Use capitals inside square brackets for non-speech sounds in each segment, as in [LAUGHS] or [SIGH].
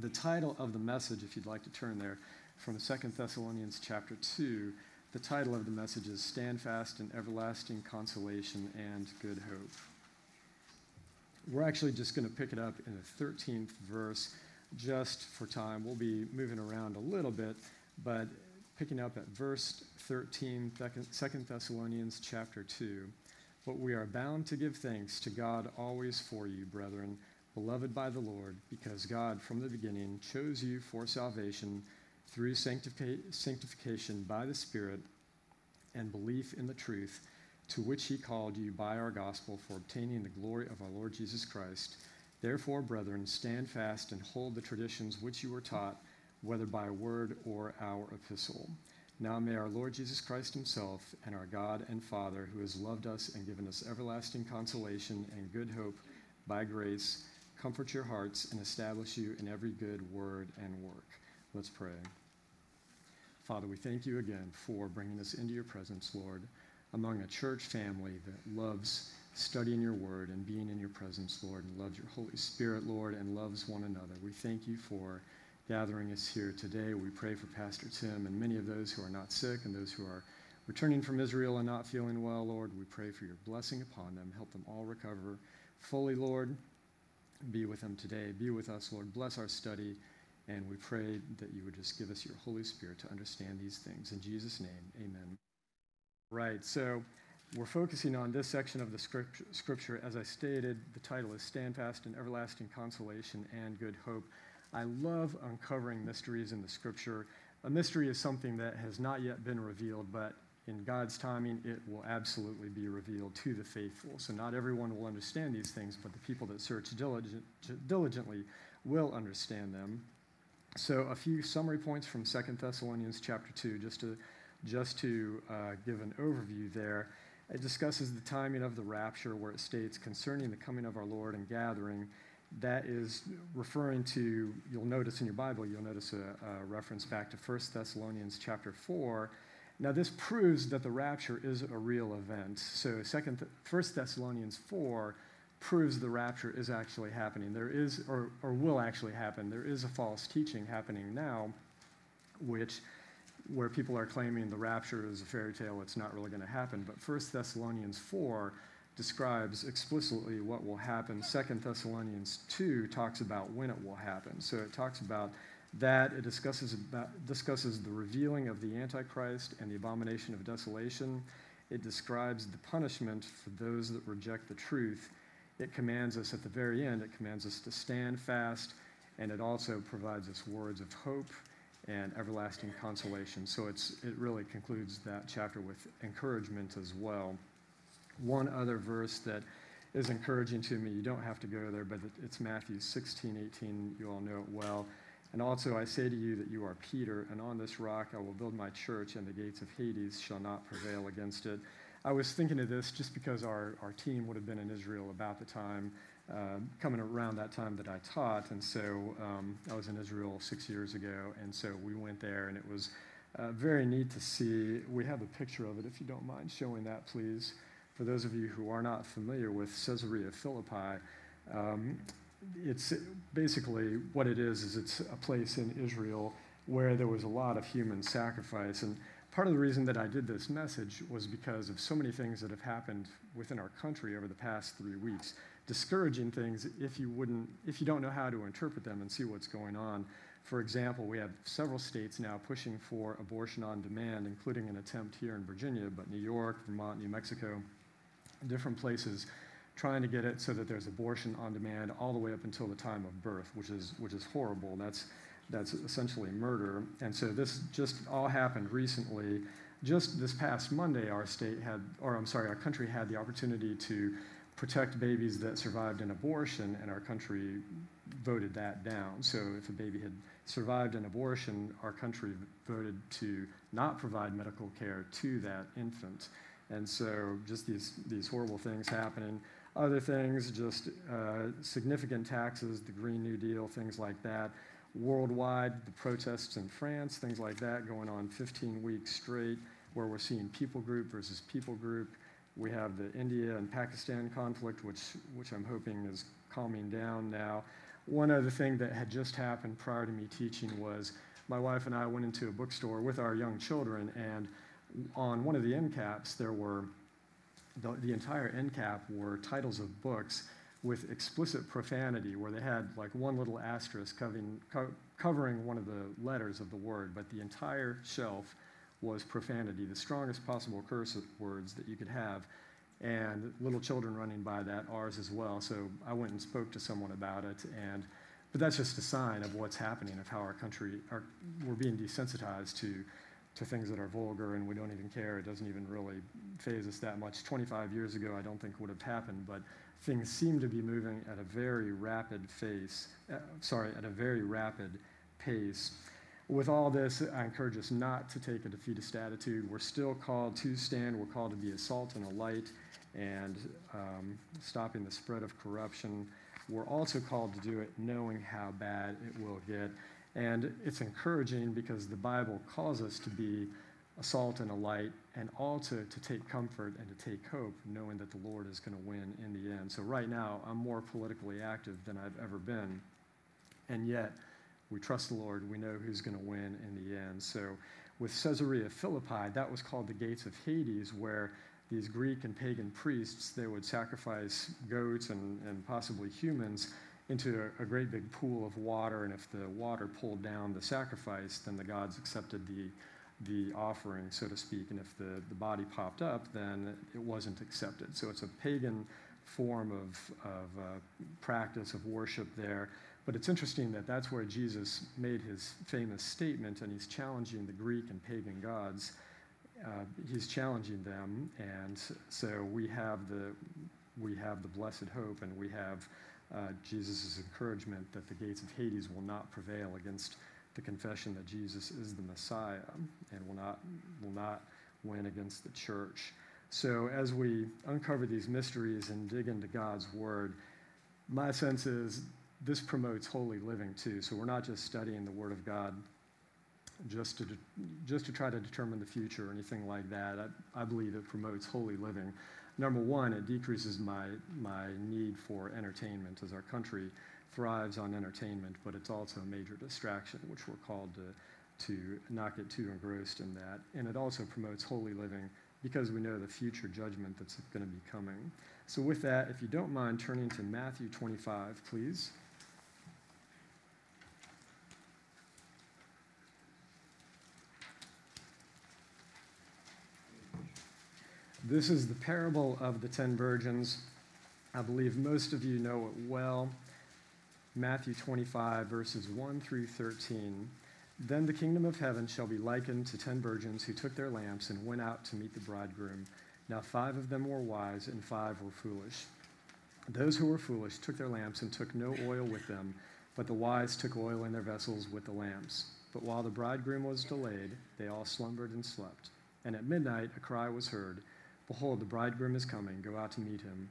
The title of the message, if you'd like to turn there, from 2 Thessalonians chapter 2, the title of the message is Stand Fast in Everlasting Consolation and Good Hope. We're actually just going to pick it up in the 13th verse just for time. We'll be moving around a little bit, but picking up at verse 13, 2 Thessalonians chapter 2. But we are bound to give thanks to God always for you, brethren beloved by the Lord, because God from the beginning chose you for salvation through sanctification by the Spirit and belief in the truth to which he called you by our gospel for obtaining the glory of our Lord Jesus Christ. Therefore, brethren, stand fast and hold the traditions which you were taught, whether by word or our epistle. Now may our Lord Jesus Christ himself and our God and Father, who has loved us and given us everlasting consolation and good hope by grace, comfort your hearts, and establish you in every good word and work. Let's pray. Father, we thank you again for bringing us into your presence, Lord, among a church family that loves studying your word and being in your presence, Lord, and loves your Holy Spirit, Lord, and loves one another. We thank you for gathering us here today. We pray for Pastor Tim and many of those who are not sick and those who are returning from Israel and not feeling well, Lord. We pray for your blessing upon them. Help them all recover fully, Lord. Be with them today. Be with us, Lord. Bless our study. And we pray that you would just give us your Holy Spirit to understand these things. In Jesus' name, amen. Right, so we're focusing on this section of the scripture. scripture. As I stated, the title is Stand Fast in Everlasting Consolation and Good Hope. I love uncovering mysteries in the scripture. A mystery is something that has not yet been revealed, but in God's timing, it will absolutely be revealed to the faithful. So, not everyone will understand these things, but the people that search diligent, diligently will understand them. So, a few summary points from Second Thessalonians chapter 2, just to, just to uh, give an overview there. It discusses the timing of the rapture, where it states, concerning the coming of our Lord and gathering, that is referring to, you'll notice in your Bible, you'll notice a, a reference back to 1 Thessalonians chapter 4 now, this proves that the rapture is a real event. So, second, First Thessalonians 4 proves the rapture is actually happening. There is, or, or will actually happen. There is a false teaching happening now, which where people are claiming the rapture is a fairy tale, it's not really going to happen. But First Thessalonians 4 describes explicitly what will happen. Second Thessalonians 2 talks about when it will happen. So it talks about that it discusses, about, discusses the revealing of the Antichrist and the abomination of desolation. It describes the punishment for those that reject the truth. It commands us at the very end, it commands us to stand fast, and it also provides us words of hope and everlasting consolation. So it's, it really concludes that chapter with encouragement as well. One other verse that is encouraging to me, you don't have to go there, but it's Matthew 16, 18. You all know it well. And also I say to you that you are Peter, and on this rock I will build my church, and the gates of Hades shall not prevail against it. I was thinking of this just because our, our team would have been in Israel about the time, uh, coming around that time that I taught. And so um, I was in Israel six years ago, and so we went there, and it was uh, very neat to see. We have a picture of it, if you don't mind showing that, please. For those of you who are not familiar with Caesarea Philippi, um, it's basically what it is is it's a place in Israel where there was a lot of human sacrifice. And part of the reason that I did this message was because of so many things that have happened within our country over the past 3 weeks. Discouraging things if you wouldn't if you don't know how to interpret them and see what's going on. For example we have several states now pushing for abortion on demand including an attempt here in Virginia but New York Vermont New Mexico different places trying to get it so that there's abortion on demand all the way up until the time of birth, which is which is horrible. That's that's essentially murder. And so this just all happened recently. Just this past Monday, our state had, or I'm sorry, our country had the opportunity to protect babies that survived an abortion, and our country voted that down. So if a baby had survived an abortion, our country voted to not provide medical care to that infant. And so just these, these horrible things happening. Other things, just uh, significant taxes, the Green New Deal, things like that. Worldwide, the protests in France, things like that, going on 15 weeks straight, where we're seeing people group versus people group. We have the India and Pakistan conflict, which, which I'm hoping is calming down now. one other thing that had just happened prior to me teaching was my wife and I went into a bookstore with our young children, and on one of the end caps, there were the, the entire end cap were titles of books with explicit profanity, where they had like one little asterisk covering, co- covering one of the letters of the word, but the entire shelf was profanity, the strongest possible curse words that you could have. And little children running by that, ours as well. So I went and spoke to someone about it. And, but that's just a sign of what's happening, of how our country, are, we're being desensitized to, to things that are vulgar and we don't even care. It doesn't even really faze us that much. 25 years ago, I don't think would have happened, but things seem to be moving at a very rapid pace. Uh, sorry, at a very rapid pace. With all this, I encourage us not to take a defeatist attitude. We're still called to stand. We're called to be a salt and a light and um, stopping the spread of corruption. We're also called to do it knowing how bad it will get. And it's encouraging because the Bible calls us to be a salt and a light, and also to take comfort and to take hope, knowing that the Lord is going to win in the end. So, right now, I'm more politically active than I've ever been. And yet, we trust the Lord. We know who's going to win in the end. So, with Caesarea Philippi, that was called the gates of Hades, where these Greek and pagan priests, they would sacrifice goats and, and possibly humans into a, a, great big pool of water, and if the water pulled down the sacrifice, then the gods accepted the the offering, so to speak. And if the, the body popped up, then it wasn't accepted. So it's a pagan form of, of uh, practice of worship there. But it's interesting that that's where Jesus made his famous statement, and he's challenging the Greek and pagan gods. Uh, he's challenging them, and so we have the we have the blessed hope, and we have uh, Jesus' encouragement that the gates of Hades will not prevail against the confession that Jesus is the Messiah and will not, will not win against the church. So, as we uncover these mysteries and dig into God's Word, my sense is this promotes holy living too. So, we're not just studying the Word of God just to, de- just to try to determine the future or anything like that. I, I believe it promotes holy living. Number one, it decreases my, my need for entertainment as our country thrives on entertainment, but it's also a major distraction, which we're called to, to not get too engrossed in that. And it also promotes holy living because we know the future judgment that's going to be coming. So, with that, if you don't mind turning to Matthew 25, please. This is the parable of the ten virgins. I believe most of you know it well. Matthew 25, verses 1 through 13. Then the kingdom of heaven shall be likened to ten virgins who took their lamps and went out to meet the bridegroom. Now five of them were wise, and five were foolish. Those who were foolish took their lamps and took no oil with them, but the wise took oil in their vessels with the lamps. But while the bridegroom was delayed, they all slumbered and slept. And at midnight a cry was heard Behold, the bridegroom is coming, go out to meet him.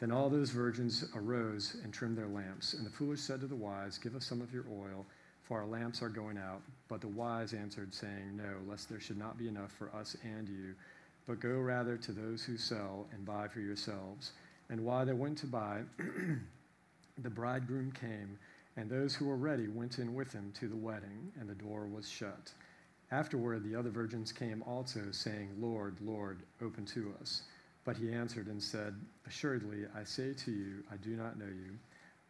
Then all those virgins arose and trimmed their lamps. And the foolish said to the wise, Give us some of your oil, for our lamps are going out. But the wise answered, saying, No, lest there should not be enough for us and you. But go rather to those who sell and buy for yourselves. And while they went to buy, [CLEARS THROAT] the bridegroom came, and those who were ready went in with him to the wedding, and the door was shut. Afterward, the other virgins came also, saying, Lord, Lord, open to us. But he answered and said, Assuredly, I say to you, I do not know you.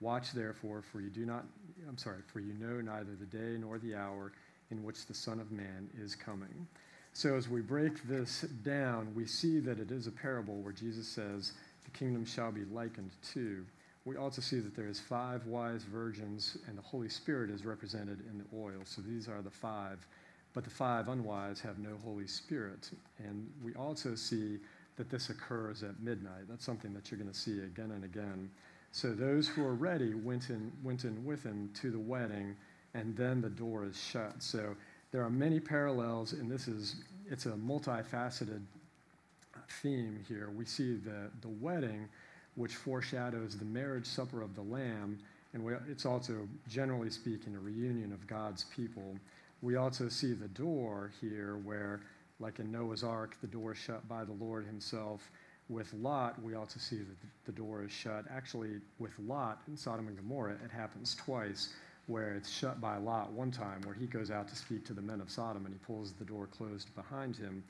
Watch therefore, for you do not, I'm sorry, for you know neither the day nor the hour in which the Son of Man is coming. So as we break this down, we see that it is a parable where Jesus says, The kingdom shall be likened to. We also see that there is five wise virgins, and the Holy Spirit is represented in the oil. So these are the five. But the five unwise have no Holy Spirit. And we also see that this occurs at midnight. That's something that you're going to see again and again. So those who are ready went in, went in with him to the wedding, and then the door is shut. So there are many parallels, and this is it's a multifaceted theme here. We see the, the wedding, which foreshadows the marriage supper of the Lamb, and we, it's also, generally speaking, a reunion of God's people. We also see the door here where like in Noah's Ark, the door is shut by the Lord Himself. With Lot, we also see that the door is shut. Actually, with Lot in Sodom and Gomorrah, it happens twice, where it's shut by Lot one time, where he goes out to speak to the men of Sodom and he pulls the door closed behind him.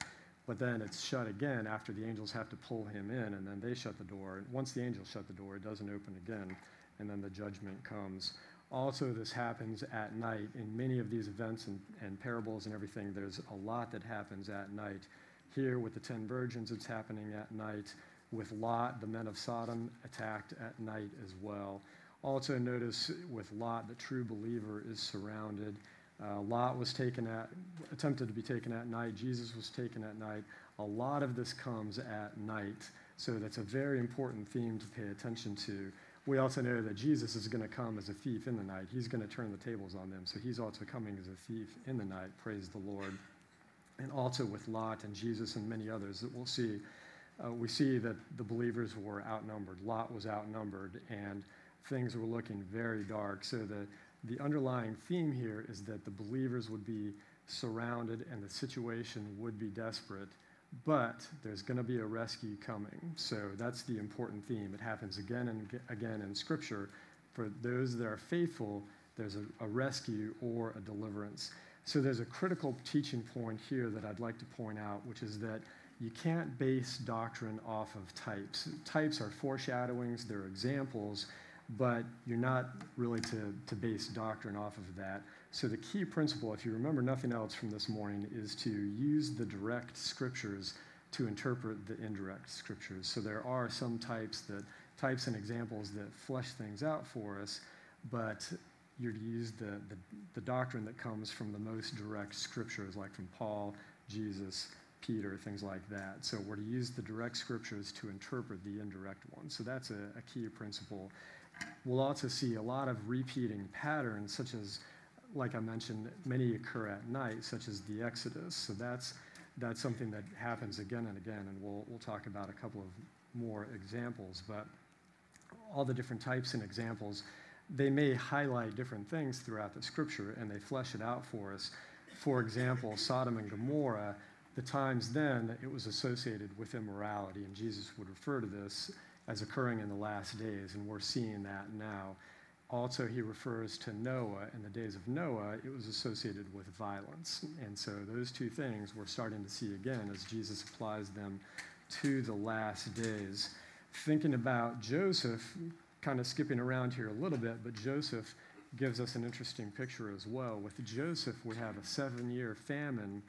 But then it's shut again after the angels have to pull him in, and then they shut the door. And once the angels shut the door, it doesn't open again, and then the judgment comes. Also, this happens at night. In many of these events and, and parables and everything, there's a lot that happens at night. Here, with the ten virgins, it's happening at night. With Lot, the men of Sodom attacked at night as well. Also, notice with Lot, the true believer is surrounded. Uh, Lot was taken at, attempted to be taken at night. Jesus was taken at night. A lot of this comes at night. So that's a very important theme to pay attention to. We also know that Jesus is going to come as a thief in the night. He's going to turn the tables on them. So he's also coming as a thief in the night. Praise the Lord. And also with Lot and Jesus and many others that we'll see, uh, we see that the believers were outnumbered. Lot was outnumbered, and things were looking very dark. So the, the underlying theme here is that the believers would be surrounded and the situation would be desperate but there's going to be a rescue coming. So that's the important theme. It happens again and again in Scripture. For those that are faithful, there's a, a, rescue or a deliverance. So there's a critical teaching point here that I'd like to point out, which is that you can't base doctrine off of types. Types are foreshadowings, they're examples, but you're not really to, to base doctrine off of that. So, the key principle, if you remember nothing else from this morning, is to use the direct scriptures to interpret the indirect scriptures. So, there are some types that types and examples that flesh things out for us, but you're to use the, the, the doctrine that comes from the most direct scriptures, like from Paul, Jesus, Peter, things like that. So we're to use the direct scriptures to interpret the indirect ones. So that's a, a, key principle. We'll also see a lot of repeating patterns, such as like I mentioned, many occur at night, such as the Exodus. So that's, that's something that happens again and again, and we'll, we'll talk about a couple of more examples. But all the different types and examples, they may highlight different things throughout the scripture, and they flesh it out for us. For example, Sodom and Gomorrah, the times then it was associated with immorality, and Jesus would refer to this as occurring in the last days, and we're seeing that now. Also, he refers to Noah. In the days of Noah, it was associated with violence. And so, those two things we're starting to see again as Jesus applies them to the last days. Thinking about Joseph, kind of skipping around here a little bit, but Joseph gives us an interesting picture as well. With Joseph, we have a seven year famine,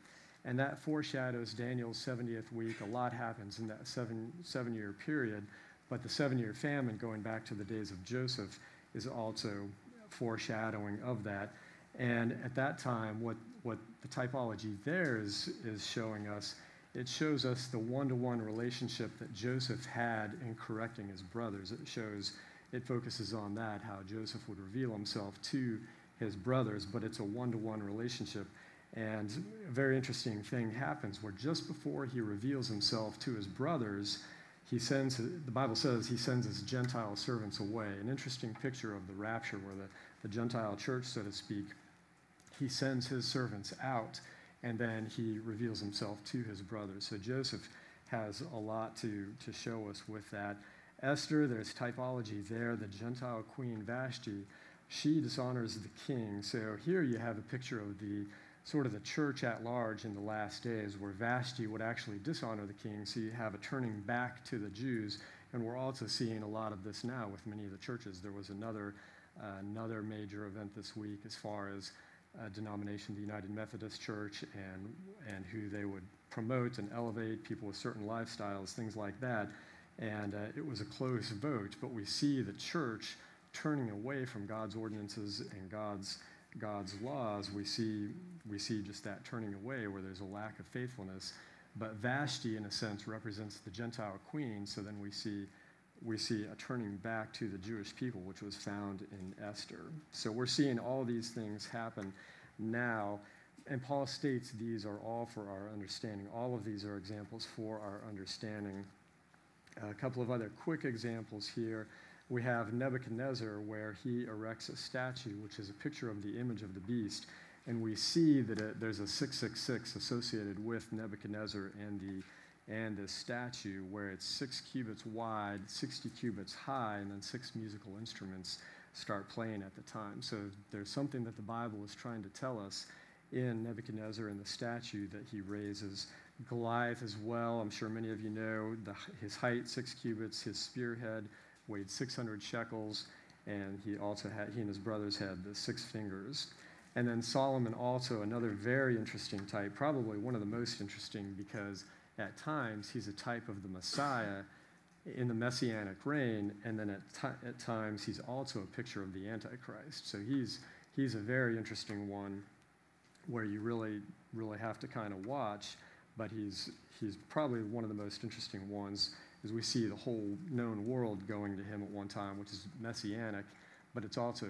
and that foreshadows Daniel's 70th week. A lot happens in that seven, seven year period, but the seven year famine, going back to the days of Joseph, is also foreshadowing of that. And at that time, what, what the typology there is, is showing us, it shows us the one to one relationship that Joseph had in correcting his brothers. It shows, it focuses on that, how Joseph would reveal himself to his brothers, but it's a one to one relationship. And a very interesting thing happens where just before he reveals himself to his brothers, he sends, the Bible says he sends his Gentile servants away. An interesting picture of the rapture where the, the Gentile church, so to speak, he sends his servants out and then he reveals himself to his brothers. So Joseph has a lot to, to show us with that. Esther, there's typology there. The Gentile queen Vashti, she dishonors the king. So here you have a picture of the sort of the church at large in the last days, where Vashti would actually dishonor the king. So you have a turning back to the Jews, and we're also seeing a lot of this now with many of the churches. There was another uh, another major event this week as far as uh, denomination, the United Methodist Church, and and who they would promote and elevate people with certain lifestyles, things like that. And uh, it was a close vote, but we see the church turning away from God's ordinances and God's God's laws, we see, we see just that turning away where there's a lack of faithfulness. But Vashti, in a sense, represents the Gentile queen, so then we see, we see a turning back to the Jewish people, which was found in Esther. So we're seeing all these things happen now. And Paul states these are all for our understanding. All of these are examples for our understanding. A couple of other quick examples here we have Nebuchadnezzar, where he erects a statue, which is a picture of the image of the beast. And we see that it, there's a 666 associated with Nebuchadnezzar and the, and this statue where it's six cubits wide, 60 cubits high, and then six musical instruments start playing at the time. So there's something that the Bible is trying to tell us in Nebuchadnezzar and the statue that he raises. Goliath as well, I'm sure many of you know the, his height, six cubits, his spearhead weighed 600 shekels, and he also had, he and his brothers had the six fingers. And then Solomon, also another very interesting type, probably one of the most interesting because at times he's a type of the Messiah in the messianic reign, and then at, t- at times he's also a picture of the Antichrist. So he's, he's a very interesting one where you really, really have to kind of watch, but he's, he's probably one of the most interesting ones as we see the whole known world going to him at one time, which is messianic, but it's also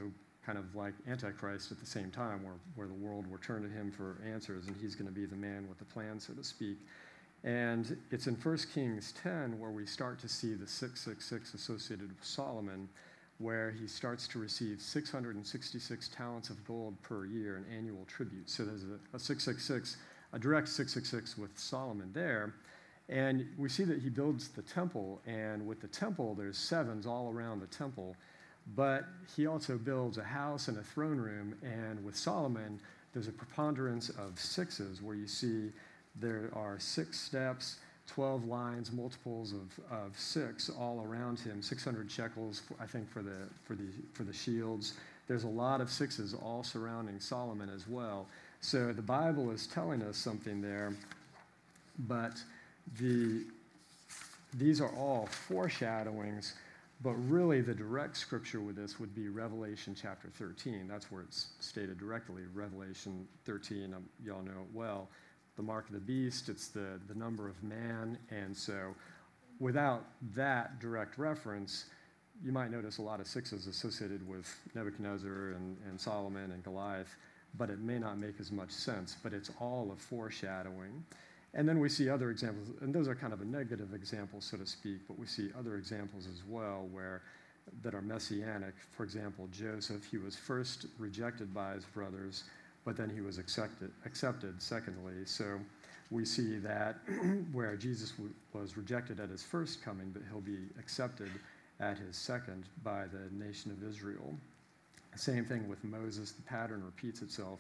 kind of like Antichrist at the same time, where, where the world will turn to him for answers, and he's going to be the man with the plan, so to speak. And it's in 1 Kings 10 where we start to see the 666 associated with Solomon, where he starts to receive 666 talents of gold per year in annual tribute. So there's a, a 666, a direct 666 with Solomon there. And we see that he builds the temple, and with the temple, there's sevens all around the temple. But he also builds a house and a throne room, and with Solomon, there's a preponderance of sixes where you see there are six steps, 12 lines, multiples of, of six all around him, 600 shekels, I think, for the, for, the, for the shields. There's a lot of sixes all surrounding Solomon as well. So the Bible is telling us something there, but the, these are all foreshadowings, but really the direct scripture with this would be Revelation chapter 13. That's where it's stated directly, Revelation 13, um, y'all know it well the mark of the beast, it's the, the number of man. And so, without that direct reference, you might notice a lot of sixes associated with Nebuchadnezzar and, and Solomon and Goliath, but it may not make as much sense. But it's all a foreshadowing. And then we see other examples, and those are kind of a negative example, so to speak, but we see other examples as well where that are messianic. For example, Joseph, he was first rejected by his brothers, but then he was accepted, accepted secondly. So we see that [CLEARS THROAT] where Jesus w- was rejected at his first coming, but he'll be accepted at his second by the nation of Israel. Same thing with Moses, the pattern repeats itself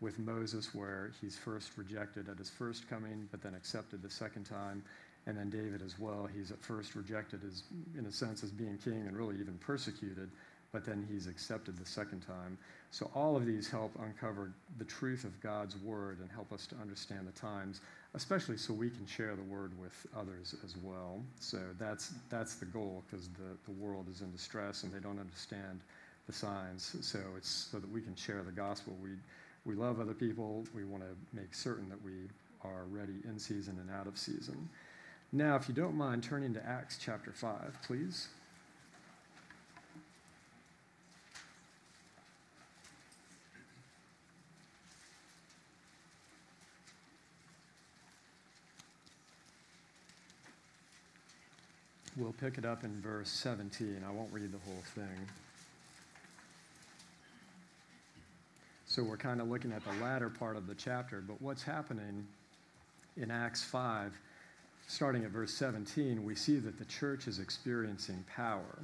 with Moses, where he's first rejected at his first coming, but then accepted the second time. And then David as well, he's at first rejected as, in a sense, as being king and really even persecuted, but then he's accepted the second time. So all of these help uncover the truth of God's word and help us to understand the times, especially so we can share the word with others as well. So that's that's the goal because the, the world is in distress and they don't understand the signs. So it's so that we can share the gospel. We we love other people. We want to make certain that we are ready in season and out of season. Now, if you don't mind turning to Acts chapter 5, please. We'll pick it up in verse 17. I won't read the whole thing. So we're kind of looking at the latter part of the chapter, but what's happening in Acts 5, starting at verse 17, we see that the church is experiencing power.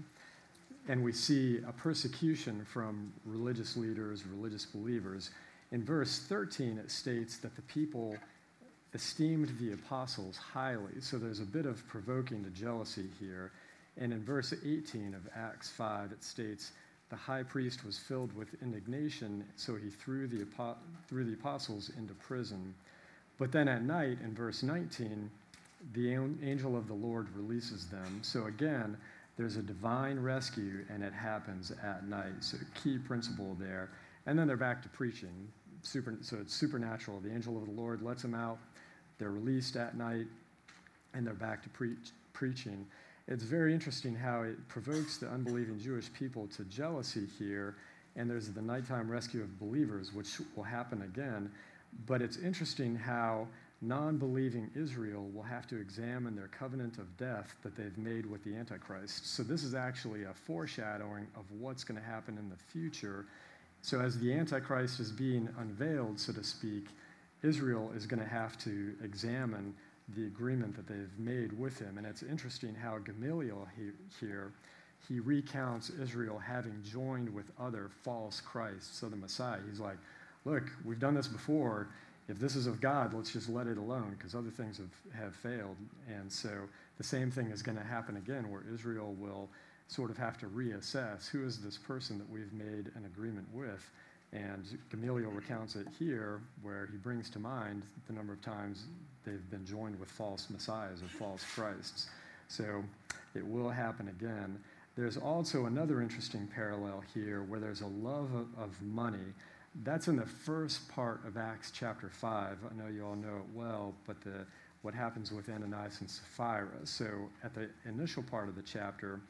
And we see a persecution from religious leaders, religious believers. In verse 13, it states that the people esteemed the apostles highly. So there's a bit of provoking to jealousy here. And in verse 18 of Acts 5, it states, The high priest was filled with indignation, so he threw the, threw the apostles into prison. But then at night, in verse 19, the angel of the Lord releases them. So again, there's a divine rescue, and it happens at night. So, key principle there. And then they're back to preaching. Super, so it's supernatural. The angel of the Lord lets them out they're released at night and they're back to preach, preaching. It's very interesting how it provokes the unbelieving Jewish people to jealousy here. And there's the nighttime rescue of believers, which will happen again. But it's interesting how non believing Israel will have to examine their covenant of death that they've made with the Antichrist. So, this is actually a foreshadowing of what's going to happen in the future. So, as the Antichrist is being unveiled, so to speak, Israel is going to have to examine the agreement that they've made with him. And it's interesting how Gamaliel he, here, he recounts Israel having joined with other false Christs, so the Messiah. He's like, look, we've done this before. If this is of God, let's just let it alone because other things have, have failed. And so the same thing is going to happen again where Israel will sort of have to reassess who is this person that we've made an agreement with. And Gamaliel recounts it here, where he brings to mind the number of times they've been joined with false messiahs or false Christs. So it will happen again. There's also another interesting parallel here where there's a love of, of money. That's in the first part of Acts chapter 5. I know you all know it well, but the, what happens with Ananias and Sapphira. So at the initial part of the chapter,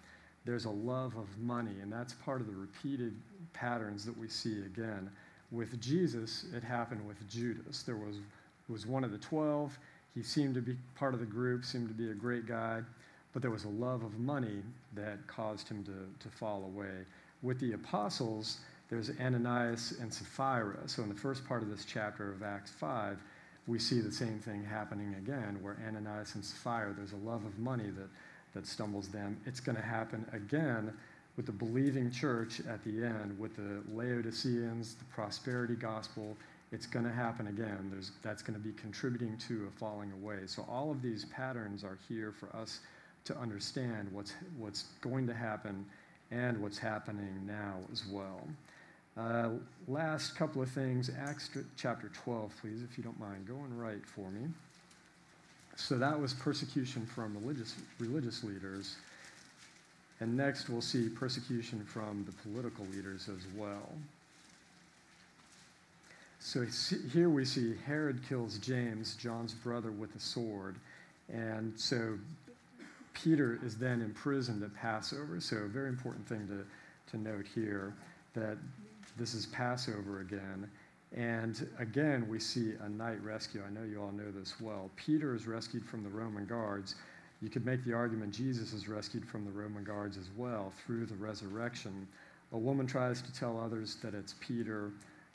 there's a love of money, and that's part of the repeated patterns that we see again. With Jesus, it happened with Judas. There was, was one of the twelve. He seemed to be part of the group, seemed to be a great guy, but there was a love of money that caused him to, to fall away. With the apostles, there's Ananias and Sapphira. So in the first part of this chapter of Acts 5, we see the same thing happening again, where Ananias and Sapphira, there's a love of money that that stumbles them. It's going to happen again with the believing church at the end, with the Laodiceans, the prosperity gospel. It's going to happen again. There's, that's going to be contributing to a falling away. So all of these patterns are here for us to understand what's, what's going to happen and what's happening now as well. Uh, last couple of things, Acts chapter 12, please, if you don't mind. Going right for me. So that was persecution from religious, religious leaders. And next, we'll see persecution from the political leaders as well. So here we see Herod kills James, John's brother, with a sword. And so Peter is then imprisoned at Passover. So, a very important thing to, to note here that this is Passover again. And again, we see a night rescue. I know you all know this well. Peter is rescued from the Roman guards. You could make the argument Jesus is rescued from the Roman guards as well through the resurrection. A woman tries to tell others that it's Peter,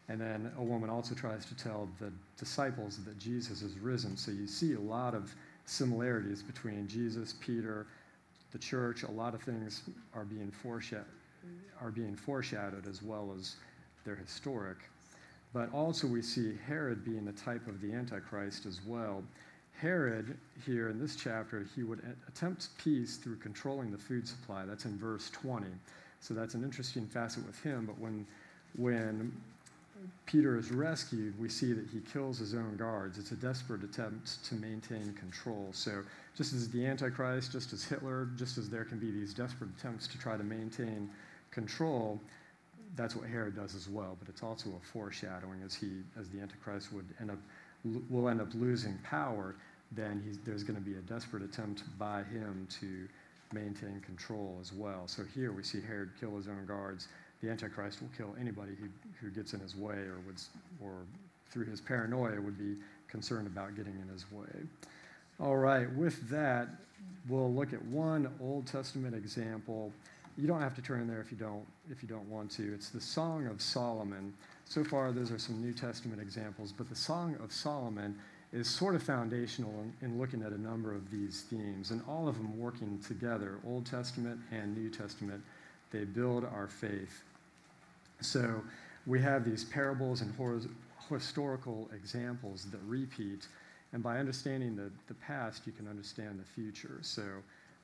and then a woman also tries to tell the disciples that Jesus is risen. So you see a lot of similarities between Jesus, Peter, the church. A lot of things are being foreshadowed, mm-hmm. are being foreshadowed as well as they're historic. But also, we see Herod being a type of the Antichrist as well. Herod, here in this chapter, he would attempt peace through controlling the food supply. That's in verse 20. So that's an interesting facet with him. But when, when Peter is rescued, we see that he kills his own guards. It's a desperate attempt to maintain control. So, just as the Antichrist, just as Hitler, just as there can be these desperate attempts to try to maintain control, that's what Herod does as well, but it's also a foreshadowing as he, as the Antichrist would end up, will end up losing power, then there's going to be a desperate attempt by him to maintain control as well. So here we see Herod kill his own guards. The Antichrist will kill anybody who, who gets in his way or, would, or through his paranoia would be concerned about getting in his way. All right, with that, we'll look at one Old Testament example you don't have to turn there if you don't if you don't want to. It's the Song of Solomon. So far, those are some New Testament examples, but the Song of Solomon is sort of foundational in, in looking at a number of these themes, and all of them working together, Old Testament and New Testament. They build our faith. So we have these parables and hor- historical examples that repeat, and by understanding the, the past, you can understand the future. So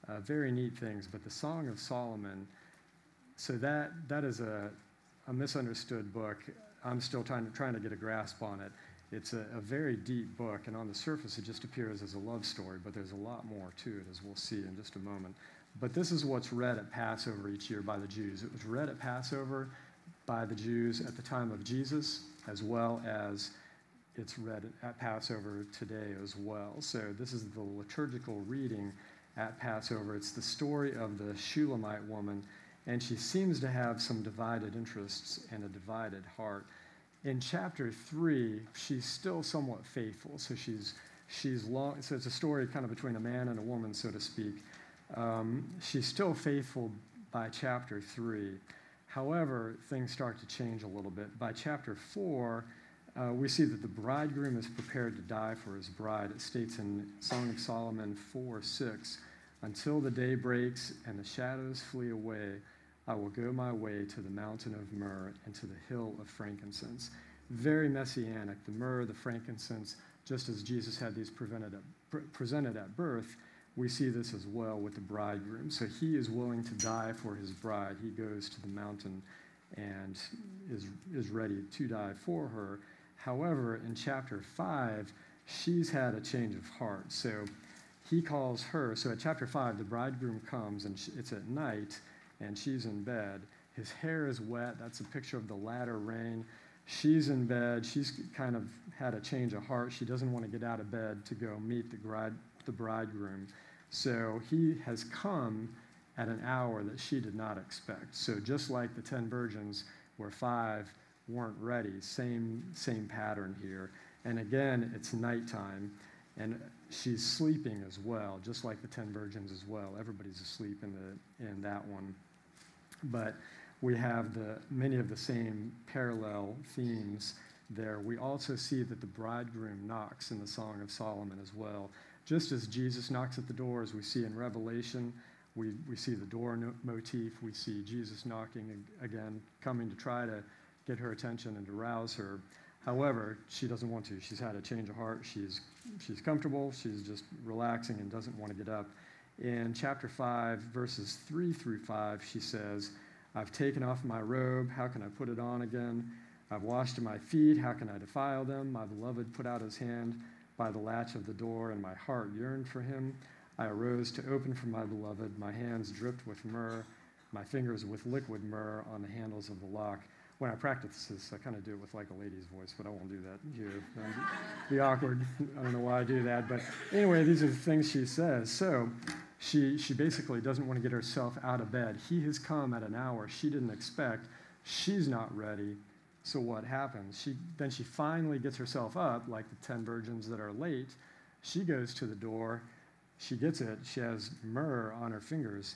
uh, very neat things. But the Song of Solomon, so that, that is a, a misunderstood book. I'm still trying to, trying to get a grasp on it. It's a, a, very deep book, and on the surface, it just appears as a love story, but there's a lot more to it, as we'll see in just a moment. But this is what's read at Passover each year by the Jews. It was read at Passover by the Jews at the time of Jesus, as well as it's read at Passover today as well. So this is the liturgical reading at Passover. It's the story of the Shulamite woman, and she seems to have some divided interests and a divided heart. In chapter three, she's still somewhat faithful. So she's she's long. So it's a story kind of between a man and a woman, so to speak. Um, she's still faithful by chapter three. However, things start to change a little bit. By chapter four, uh, we see that the bridegroom is prepared to die for his bride. It states in Song of Solomon 4 6, Until the day breaks and the shadows flee away, I will go my way to the mountain of myrrh and to the hill of frankincense. Very messianic. The myrrh, the frankincense, just as Jesus had these presented at birth, we see this as well with the bridegroom. So he is willing to die for his bride. He goes to the mountain and is, is ready to die for her. However, in chapter 5, she's had a change of heart. So he calls her. So at chapter 5, the bridegroom comes and it's at night and she's in bed. His hair is wet. That's a picture of the latter rain. She's in bed. She's kind of had a change of heart. She doesn't want to get out of bed to go meet the, bride, the bridegroom. So he has come at an hour that she did not expect. So just like the 10 virgins where five weren't ready, same, same pattern here. And again, it's nighttime, and she's sleeping as well, just like the 10 virgins as well. Everybody's asleep in, the, in that one. But we have the, many of the same parallel themes there. We also see that the bridegroom knocks in the Song of Solomon as well. Just as Jesus knocks at the door, as we see in Revelation, we, we see the door no- motif. We see Jesus knocking again, coming to try to get her attention and to rouse her. However, she doesn't want to. She's had a change of heart. She's, she's comfortable. She's just relaxing and doesn't want to get up. In chapter 5, verses 3 through 5, she says, I've taken off my robe. How can I put it on again? I've washed my feet. How can I defile them? My beloved put out his hand by the latch of the door, and my heart yearned for him. I arose to open for my beloved. My hands dripped with myrrh, my fingers with liquid myrrh on the handles of the lock. When I practice this, I kind of do it with like a lady's voice, but I won't do that here. Um, be awkward. I don't know why I do that. But anyway, these are the things she says. So she, she basically doesn't want to get herself out of bed. He has come at an hour she didn't expect. She's not ready. So what happens? She, then she finally gets herself up, like the 10 virgins that are late. She goes to the door. She gets it. She has myrrh on her fingers,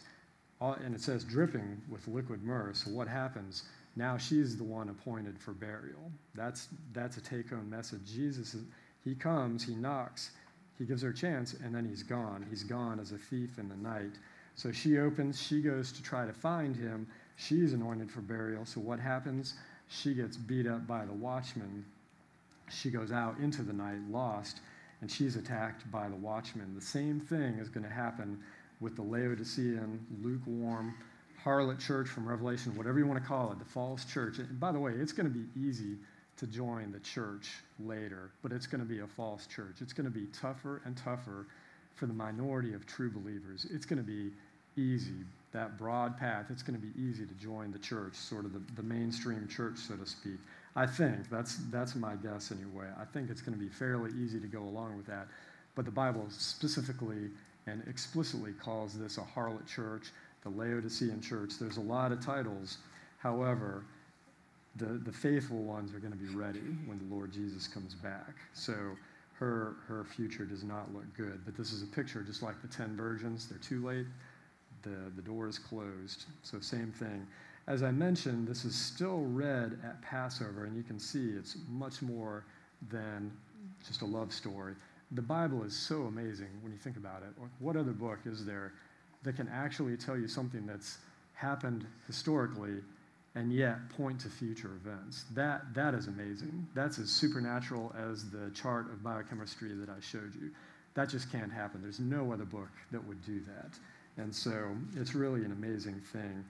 and it says dripping with liquid myrrh. So what happens? Now she's the one appointed for burial. That's, that's a take home message. Jesus, is, he comes, he knocks, he gives her a chance, and then he's gone. He's gone as a thief in the night. So she opens, she goes to try to find him. She's anointed for burial. So what happens? She gets beat up by the watchman. She goes out into the night lost, and she's attacked by the watchman. The same thing is going to happen with the Laodicean, lukewarm, harlot church from Revelation, whatever you want to call it, the false church. And by the way, it's going to be easy to join the church later, but it's going to be a false church. It's going to be tougher and tougher for the minority of true believers. It's going to be easy that broad path, it's going to be easy to join the church, sort of the, the mainstream church, so to speak. I think that's that's my guess anyway. I think it's going to be fairly easy to go along with that. But the Bible specifically and explicitly calls this a harlot church, the Laodicean church. There's a lot of titles. However, the, the faithful ones are going to be ready when the Lord Jesus comes back. So her, her future does not look good. But this is a picture just like the 10 virgins. They're too late the, the door is closed. So, same thing. As I mentioned, this is still read at Passover, and you can see it's much more than just a love story. The Bible is so amazing when you think about it. What other book is there that can actually tell you something that's happened historically and yet point to future events? That, that is amazing. That's as supernatural as the chart of biochemistry that I showed you. That just can't happen. There's no other book that would do that. And so it's really an amazing thing.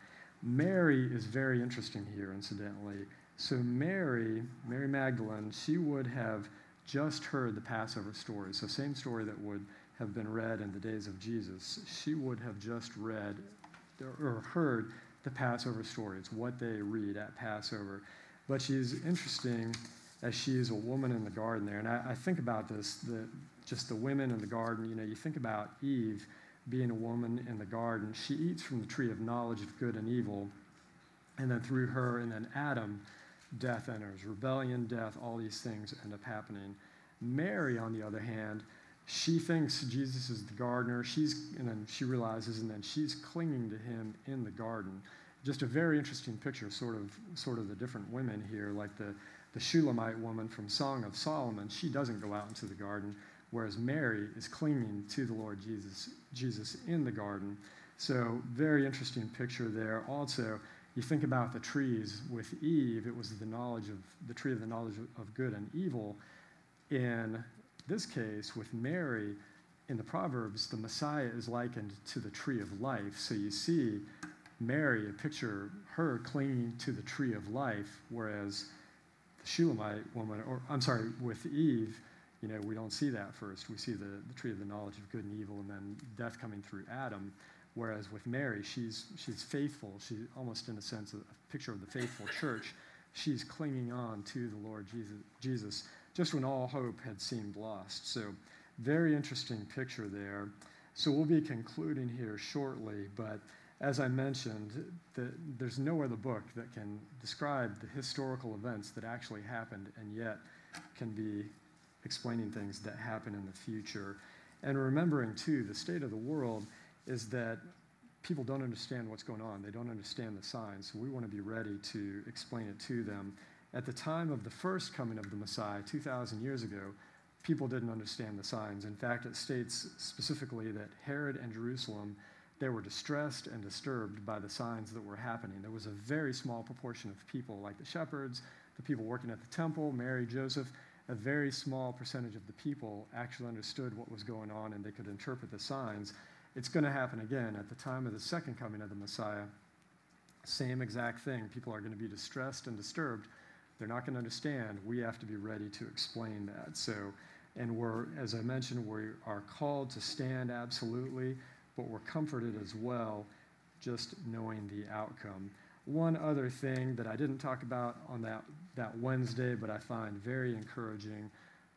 Mary is very interesting here, incidentally. So, Mary, Mary Magdalene, she would have just heard the Passover story. So, same story that would have been read in the days of Jesus. She would have just read or heard the Passover story. It's what they read at Passover. But she's interesting as she's a woman in the garden there. And I, I think about this, the, just the women in the garden. You know, you think about Eve being a woman in the garden, she eats from the tree of knowledge of good and evil. And then through her, and then Adam, death enters. Rebellion, death, all these things end up happening. Mary, on the other hand, she thinks Jesus is the gardener. She's, and then she realizes, and then she's clinging to him in the garden. Just a very interesting picture, sort of, sort of the different women here, like the, the Shulamite woman from Song of Solomon, she doesn't go out into the garden, whereas Mary is clinging to the Lord Jesus, Jesus in the garden. So, very interesting picture there. Also, you think about the trees with Eve, it was the knowledge of the tree of the knowledge of good and evil. In this case, with Mary, in the Proverbs, the Messiah is likened to the tree of life. So you see Mary, a picture her clinging to the tree of life, whereas the Shulamite woman, or I'm sorry, with Eve, you know, we don't see that first. We see the, the tree of the knowledge of good and evil and then death coming through Adam. Whereas with Mary, she's, she's faithful. She's almost, in a sense, a, picture of the faithful church. She's clinging on to the Lord Jesus, Jesus just when all hope had seemed lost. So, very interesting picture there. So, we'll be concluding here shortly, but as I mentioned, the, there's in the book that can describe the historical events that actually happened and yet can be explaining things that happen in the future. And remembering, too, the state of the world is that people don't understand what's going on. They don't understand the signs. So we want to be ready to explain it to them. At the time of the first coming of the Messiah, 2,000 years ago, people didn't understand the signs. In fact, it states specifically that Herod and Jerusalem, they were distressed and disturbed by the signs that were happening. There was a very small proportion of people, like the shepherds, the people working at the temple, Mary, Joseph, a very small percentage of the people actually understood what was going on and they could interpret the signs. It's going to happen again at the time of the second coming of the Messiah. Same exact thing. People are going to be distressed and disturbed. They're not going to understand. We have to be ready to explain that. So, and we're, as I mentioned, we are called to stand absolutely, but we're comforted as well just knowing the outcome. One other thing that I didn't talk about on that, that Wednesday, but I find very encouraging,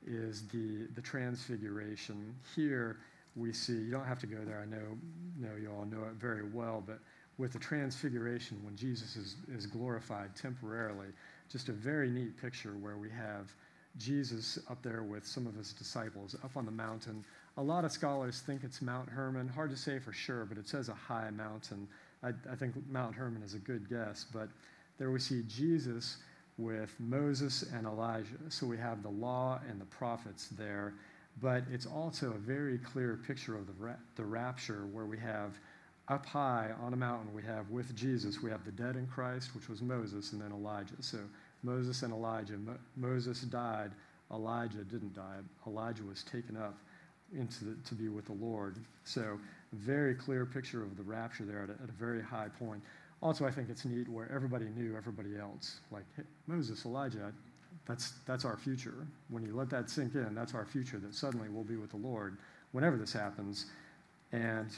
is the, the transfiguration. Here we see, you don't have to go there, I know, know you all know it very well, but with the transfiguration, when Jesus is, is glorified temporarily, just a very neat picture where we have Jesus up there with some of his disciples up on the mountain. A lot of scholars think it's Mount Hermon. Hard to say for sure, but it says a high mountain. I, I think Mount Hermon is a good guess. But there we see Jesus with Moses and Elijah. So we have the law and the prophets there. But it's also a very clear picture of the, ra- the rapture where we have up high on a mountain, we have with Jesus, we have the dead in Christ, which was Moses, and then Elijah. So Moses and Elijah. Mo- Moses died, Elijah didn't die. Elijah was taken up into the, to be with the Lord. So very clear picture of the rapture there at a, at a very high point. Also, I think it's neat where everybody knew everybody else. Like hey, Moses, Elijah, that's, that's our future. When you let that sink in, that's our future, that suddenly we'll be with the Lord whenever this happens. And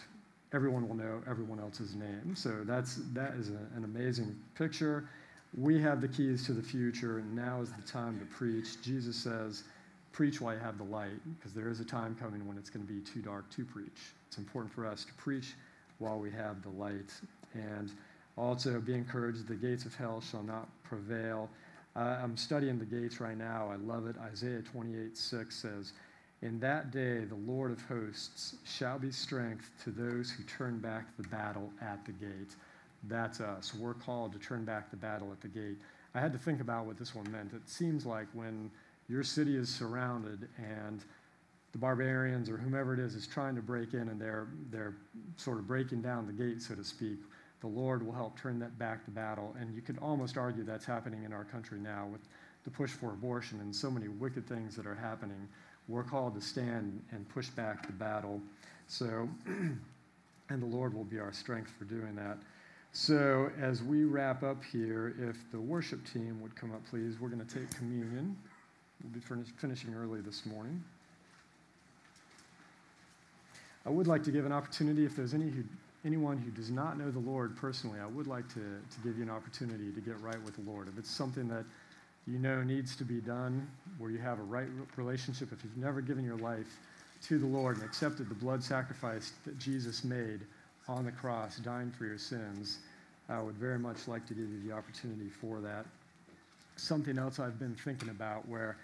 everyone will know everyone else's name. So that's, that is a, an amazing picture. We have the keys to the future, and now is the time to preach. Jesus says, Preach while you have the light, because there is a time coming when it's going to be too dark to preach. It's important for us to preach while we have the light. And also be encouraged the gates of hell shall not prevail. Uh, I'm studying the gates right now. I love it. Isaiah 28 6 says, In that day the Lord of hosts shall be strength to those who turn back the battle at the gate. That's us. We're called to turn back the battle at the gate. I had to think about what this one meant. It seems like when your city is surrounded and the barbarians or whomever it is is trying to break in and they're, they're sort of breaking down the gate, so to speak, the Lord will help turn that back to battle. And you could almost argue that's happening in our country now with the push for abortion and so many wicked things that are happening. We're called to stand and push back the battle. So, [CLEARS THROAT] and the Lord will be our strength for doing that. So, as we wrap up here, if the worship team would come up, please, we're going to take communion. We'll be finish, finishing early this morning. I would like to give an opportunity, if there's any who, anyone who does not know the Lord personally, I would like to, to give you an opportunity to get right with the Lord. If it's something that you know needs to be done, where you have a right relationship, if you've never given your life to the Lord and accepted the blood sacrifice that Jesus made, on the cross, dying for your sins, I would very much like to give you the opportunity for that. Something else I've been thinking about where,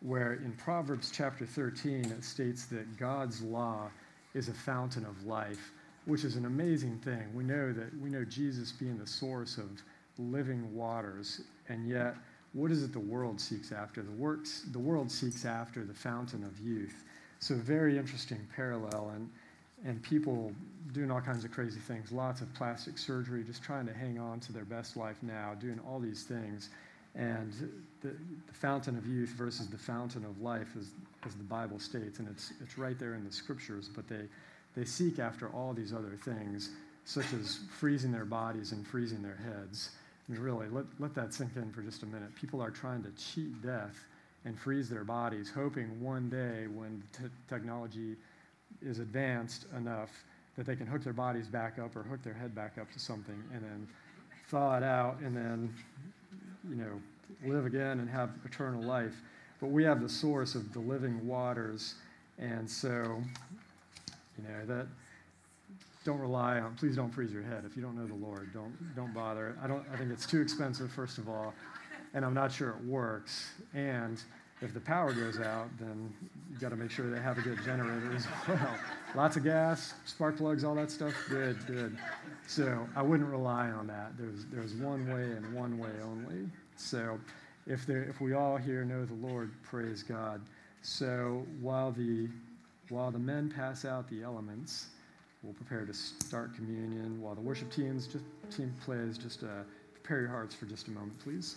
where in Proverbs chapter 13 it states that God's law is a fountain of life, which is an amazing thing. We know that we know Jesus being the source of living waters, and yet what is it the world seeks after? The, works, the world seeks after the fountain of youth. So, very interesting parallel. And, and people doing all kinds of crazy things, lots of plastic surgery, just trying to hang on to their best life now, doing all these things. And the, the fountain of youth versus the fountain of life, as, as the Bible states, and it's, it's right there in the scriptures, but they, they seek after all these other things, such as freezing their bodies and freezing their heads. I mean, really, let, let that sink in for just a minute. People are trying to cheat death and freeze their bodies, hoping one day when t- technology is advanced enough that they can hook their bodies back up or hook their head back up to something and then thaw it out and then, you know, live again and have eternal life. But we have the source of the living waters. And so, you know, that don't rely on please don't freeze your head. If you don't know the lord don't don't bother. I don't i think it's too expensive first of all and i'm not sure it works. And if the power goes out then you've got to make sure they have a good generator as [LAUGHS] well. Lots of gas spark plugs all that stuff good good. So i wouldn't rely on that. There's there's one way and one way only so if there if we all here know the lord praise god so while the while the men pass out the elements We'll prepare to start communion while the worship teams just team plays. Just uh, prepare your hearts for just a moment, please.